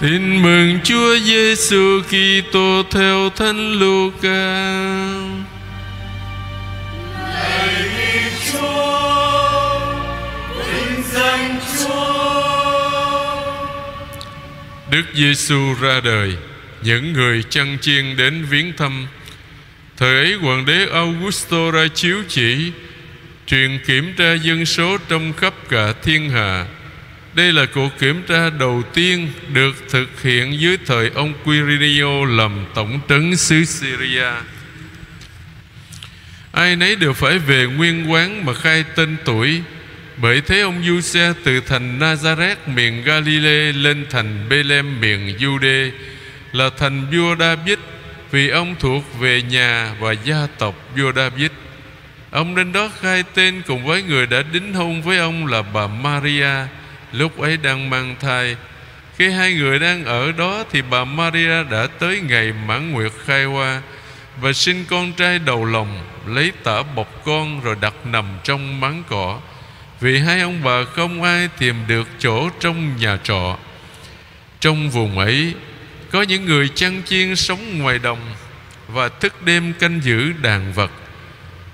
Tin mừng Chúa Giêsu Kitô theo Thánh Luca. Lạy Chúa, vinh danh Chúa. Đức Giêsu ra đời, những người chăn chiên đến viếng thăm. Thời ấy hoàng đế Augusto ra chiếu chỉ truyền kiểm tra dân số trong khắp cả thiên hạ. Đây là cuộc kiểm tra đầu tiên được thực hiện dưới thời ông Quirinio làm tổng trấn xứ Syria. Ai nấy đều phải về nguyên quán mà khai tên tuổi, Bởi thế ông du xe từ thành Nazareth, miền Galilee, lên thành Bethlehem, miền Jude, Là thành vua David, Vì ông thuộc về nhà và gia tộc vua David Ông đến đó khai tên cùng với người đã đính hôn với ông là bà Maria Lúc ấy đang mang thai, Khi hai người đang ở đó Thì bà Maria đã tới ngày mãn nguyệt khai hoa Và sinh con trai đầu lòng, Lấy tả bọc con rồi đặt nằm trong máng cỏ. Vì hai ông bà không ai tìm được chỗ trong nhà trọ. Trong vùng ấy, Có những người chăn chiên sống ngoài đồng Và thức đêm canh giữ đàn vật.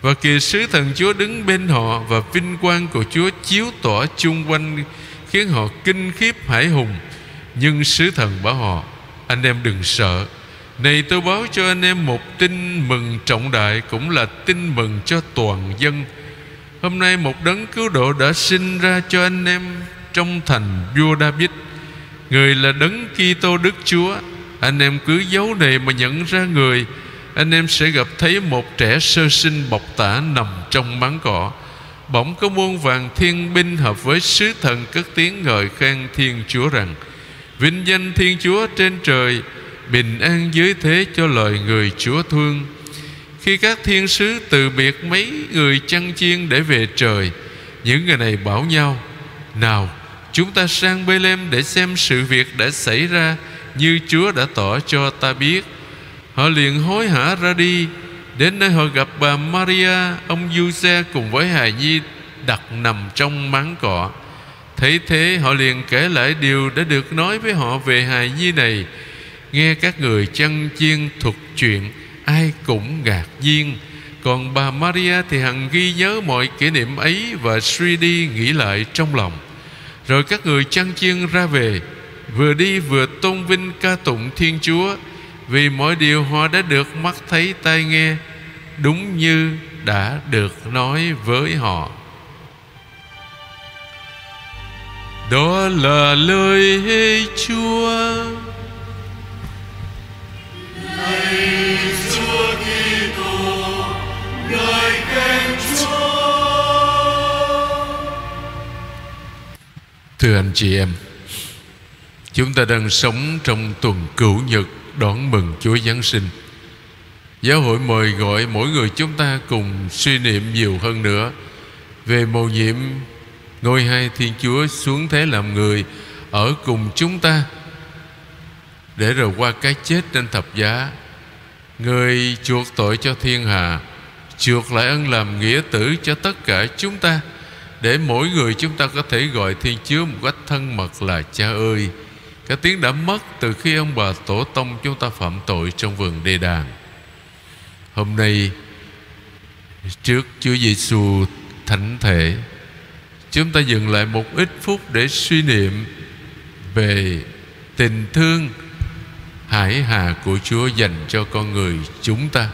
Và kìa sứ thần Chúa đứng bên họ Và vinh quang của Chúa chiếu tỏa chung quanh Khiến họ kinh khiếp hải hùng. Nhưng sứ thần bảo họ, Anh em đừng sợ. Này tôi báo cho anh em một tin mừng trọng đại Cũng là tin mừng cho toàn dân. Hôm nay một đấng cứu độ đã sinh ra cho anh em Trong thành vua David. Người là đấng Kitô Đức Chúa. Anh em cứ dấu này mà nhận ra người. Anh em sẽ gặp thấy một trẻ sơ sinh bọc tả nằm trong máng cỏ bỗng có muôn vàng thiên binh hợp với sứ thần cất tiếng ngợi khen thiên chúa rằng, vinh danh thiên chúa trên trời, bình an dưới thế cho lời người chúa thương. Khi các thiên sứ từ biệt mấy người chăn chiên để về trời, những người này bảo nhau, nào, chúng ta sang bê để xem sự việc đã xảy ra như chúa đã tỏ cho ta biết Họ liền hối hả ra đi Đến nơi họ gặp bà Maria, Ông Du Xe cùng với hài nhi Đặt nằm trong máng cỏ. Thấy thế, họ liền kể lại điều Đã được nói với họ về hài nhi này. Nghe các người chăn chiên thuật chuyện, Ai cũng ngạc nhiên. Còn bà Maria thì hằng ghi nhớ mọi kỷ niệm ấy Và suy đi nghĩ lại trong lòng. Rồi các người chăn chiên ra về. Vừa đi vừa tôn vinh ca tụng Thiên Chúa vì mọi điều họ đã được mắt thấy tai nghe đúng như đã được nói với họ. Đó là lời Chúa. Lạy Chúa Kitô, ngợi khen Chúa. Thưa anh chị em Chúng ta đang sống trong tuần cửu nhật đón mừng Chúa Giáng sinh. Giáo hội mời gọi mỗi người chúng ta cùng suy niệm nhiều hơn nữa Về mầu nhiệm ngôi hai Thiên Chúa xuống thế làm người Ở cùng chúng ta Để rồi qua cái chết trên thập giá. Người chuộc tội cho thiên hạ, Chuộc lại ân làm nghĩa tử cho tất cả chúng ta Để mỗi người chúng ta có thể gọi Thiên Chúa một cách thân mật là Cha ơi cái tiếng đã mất từ khi ông bà tổ tông chúng ta phạm tội trong vườn đê đàn. Hôm nay, Trước Chúa Giêsu thánh thể, Chúng ta dừng lại một ít phút để suy niệm Về tình thương, hải hà của Chúa dành cho con người chúng ta,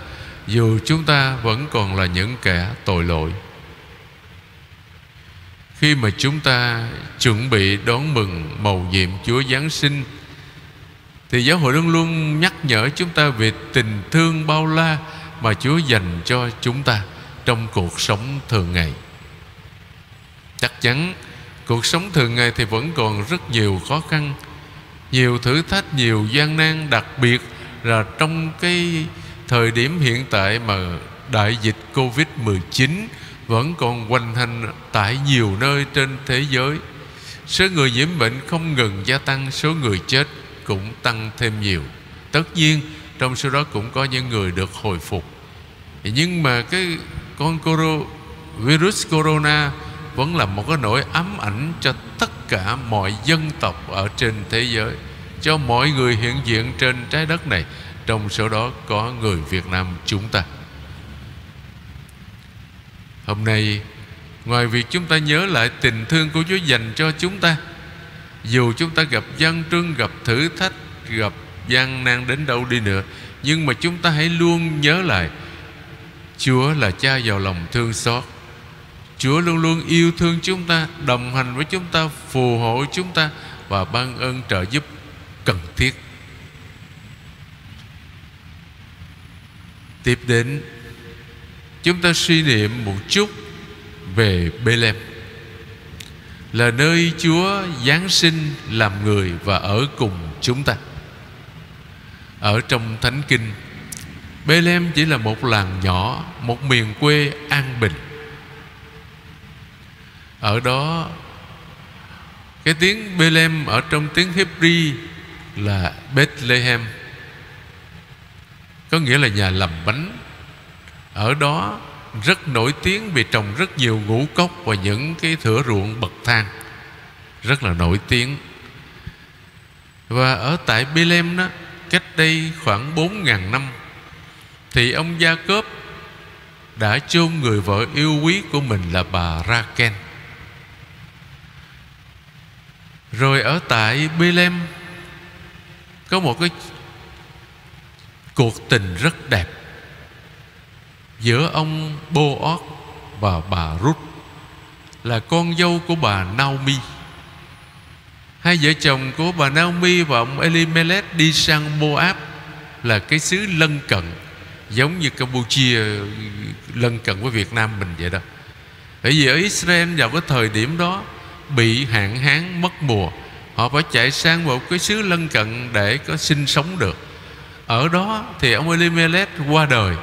Dù chúng ta vẫn còn là những kẻ tội lỗi khi mà chúng ta chuẩn bị đón mừng mầu nhiệm Chúa Giáng sinh thì giáo hội luôn luôn nhắc nhở chúng ta về tình thương bao la mà Chúa dành cho chúng ta trong cuộc sống thường ngày. Chắc chắn cuộc sống thường ngày thì vẫn còn rất nhiều khó khăn, nhiều thử thách, nhiều gian nan, đặc biệt là trong cái thời điểm hiện tại mà đại dịch Covid-19 vẫn còn hoành hành tại nhiều nơi trên thế giới. Số người nhiễm bệnh không ngừng gia tăng, số người chết cũng tăng thêm nhiều. Tất nhiên, trong số đó cũng có những người được hồi phục. Nhưng mà cái con corona virus corona vẫn là một cái nỗi ám ảnh cho tất cả mọi dân tộc ở trên thế giới, cho mọi người hiện diện trên trái đất này. Trong số đó có người Việt Nam chúng ta hôm nay, ngoài việc chúng ta nhớ lại tình thương của Chúa dành cho chúng ta, dù chúng ta gặp gian trưng gặp thử thách, gặp gian nan đến đâu đi nữa, nhưng mà chúng ta hãy luôn nhớ lại, Chúa là cha giàu lòng thương xót. Chúa luôn luôn yêu thương chúng ta, Đồng hành với chúng ta, Phù hộ chúng ta Và ban ơn trợ giúp cần thiết. Tiếp đến Chúng ta suy niệm một chút Về Bethlehem Là nơi Chúa Giáng sinh làm người Và ở cùng chúng ta. Ở trong Thánh Kinh Bethlehem chỉ là một làng nhỏ, Một miền quê an bình. Ở đó, Cái tiếng Bethlehem Ở trong tiếng Hebrew Là Bethlehem, Có nghĩa là nhà làm bánh. Ở đó rất nổi tiếng Vì trồng rất nhiều ngũ cốc Và những cái thửa ruộng bậc thang. Rất là nổi tiếng. Và ở tại Bethlehem đó, Cách đây khoảng 4.000 năm, thì ông Gia Cốp đã chôn người vợ yêu quý của mình là bà Raken. Rồi ở tại Bethlehem, có một cái cuộc tình rất đẹp giữa ông Boaz và bà Ruth là con dâu của bà Naomi. Hai vợ chồng của bà Naomi và ông Elimelech đi sang Moab là cái xứ lân cận, giống như Campuchia lân cận với Việt Nam mình vậy đó. Bởi vì ở Israel vào cái thời điểm đó bị hạn hán mất mùa, họ phải chạy sang một cái xứ lân cận để có sinh sống được. Ở đó thì ông Elimelech qua đời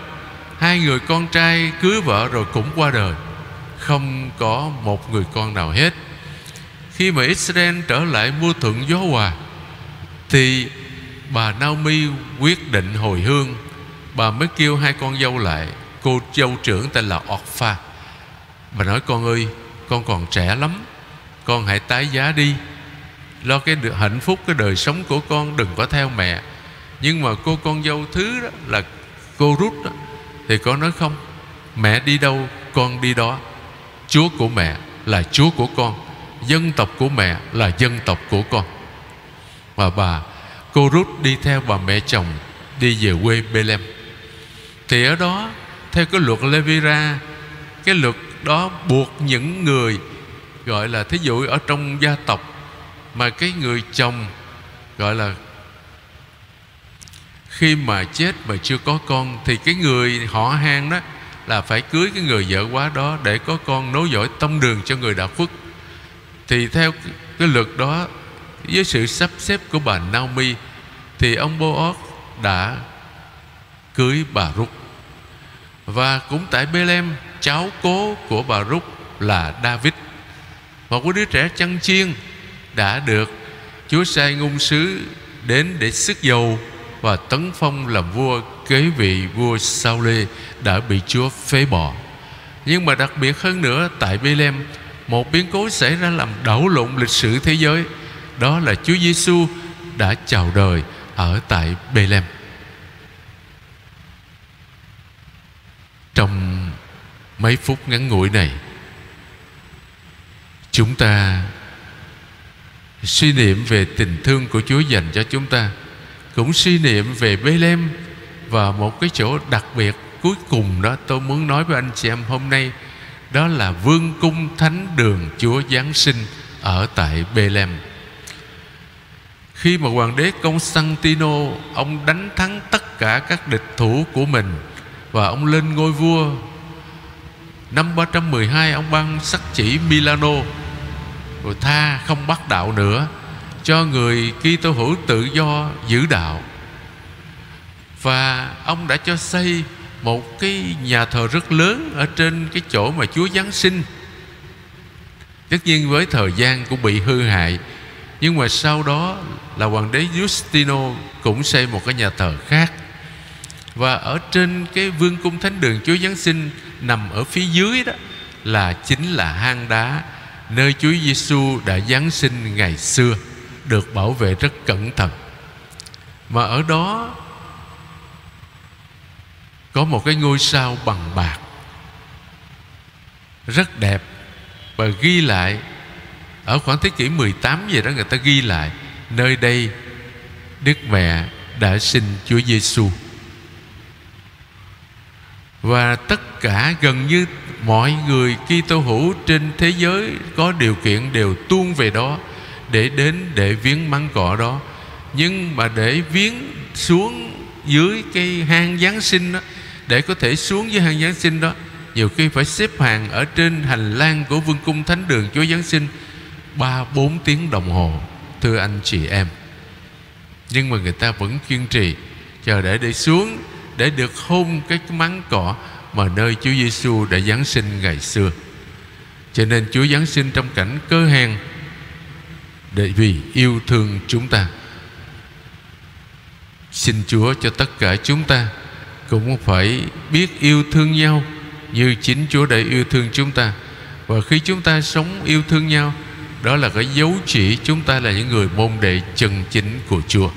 hai người con trai cưới vợ rồi cũng qua đời. Không có một người con nào hết. Khi mà Israel trở lại mua thuận gió hòa, thì bà Naomi quyết định hồi hương. Bà mới kêu hai con dâu lại, Cô dâu trưởng tên là Orpha. Bà nói, con ơi, Con còn trẻ lắm, Con hãy tái giá đi. Lo cái hạnh phúc, cái đời sống của con Đừng có theo mẹ. Nhưng mà cô con dâu thứ đó là cô rút đó thì con nói không? Mẹ đi đâu, con đi đó. Chúa của mẹ là Chúa của con. Dân tộc của mẹ là dân tộc của con. Và bà Cô rút đi theo bà mẹ chồng Đi về quê Bethlehem thì ở đó, theo cái luật Levira cái luật đó buộc những người, gọi là thí dụ ở trong gia tộc, mà cái người chồng, gọi là khi mà chết mà chưa có con, thì cái người họ hang đó là phải cưới cái người vợ quá đó để có con nối dõi tông đường cho người đã phước thì theo cái luật đó, với sự sắp xếp của bà Naomi, thì ông Boaz đã cưới bà Rút và cũng tại Bethlehem, cháu cố của bà Rút là David. Một cái đứa trẻ chăn chiên đã được Chúa sai ngôn sứ đến để sức dầu và tấn phong làm vua kế vị vua Sao Lê đã bị Chúa phế bỏ. Nhưng mà đặc biệt hơn nữa, tại Bethlehem, một biến cố xảy ra làm đảo lộn lịch sử thế giới. Đó là Chúa Giêsu đã chào đời ở tại Bethlehem. Trong mấy phút ngắn ngủi này, Chúng ta Suy niệm về tình thương của Chúa dành cho chúng ta cũng suy niệm về Bethlehem Và một cái chỗ đặc biệt cuối cùng đó tôi muốn nói với anh chị em hôm nay, Đó là vương cung thánh đường Chúa Giáng sinh ở tại Bethlehem. Khi mà hoàng đế Constantino, Ông đánh thắng tất cả các địch thủ của mình và ông lên ngôi vua, Năm 312 ông ban sắc chỉ Milano, Rồi tha không bắt đạo nữa. Cho người Kitô hữu tự do giữ đạo. Và ông đã cho xây một cái nhà thờ rất lớn Ở trên cái chỗ mà Chúa Giáng sinh. Tất nhiên với thời gian cũng bị hư hại, Nhưng mà sau đó là hoàng đế Justino cũng xây một cái nhà thờ khác. Và ở trên cái vương cung thánh đường Chúa Giáng sinh Nằm ở phía dưới đó Là chính là hang đá Nơi Chúa Giêsu đã Giáng sinh ngày xưa. Được bảo vệ rất cẩn thận. Mà ở đó có một cái ngôi sao bằng bạc. Rất đẹp và ghi lại, ở khoảng thế kỷ 18 gì đó người ta ghi lại, nơi đây Đức Mẹ đã sinh Chúa Giêsu và tất cả gần như mọi người Kitô hữu trên thế giới có điều kiện đều tuôn về đó để đến để viếng măng cỏ đó nhưng mà để viếng xuống dưới cái hang Giáng sinh đó, để có thể xuống dưới hang Giáng sinh đó, nhiều khi phải xếp hàng ở trên hành lang của vương cung thánh đường Chúa Giáng sinh ba, bốn tiếng đồng hồ, thưa anh chị em nhưng mà người ta vẫn kiên trì, chờ để để xuống để được hôn cái mắng cỏ mà nơi Chúa Giêsu đã giáng sinh ngày xưa. Cho nên Chúa giáng sinh trong cảnh cơ hèn để vì yêu thương chúng ta. Xin Chúa cho tất cả chúng ta cũng phải biết yêu thương nhau như chính Chúa đã yêu thương chúng ta. Và khi chúng ta sống yêu thương nhau, đó là cái dấu chỉ chúng ta là những người môn đệ chân chính của Chúa.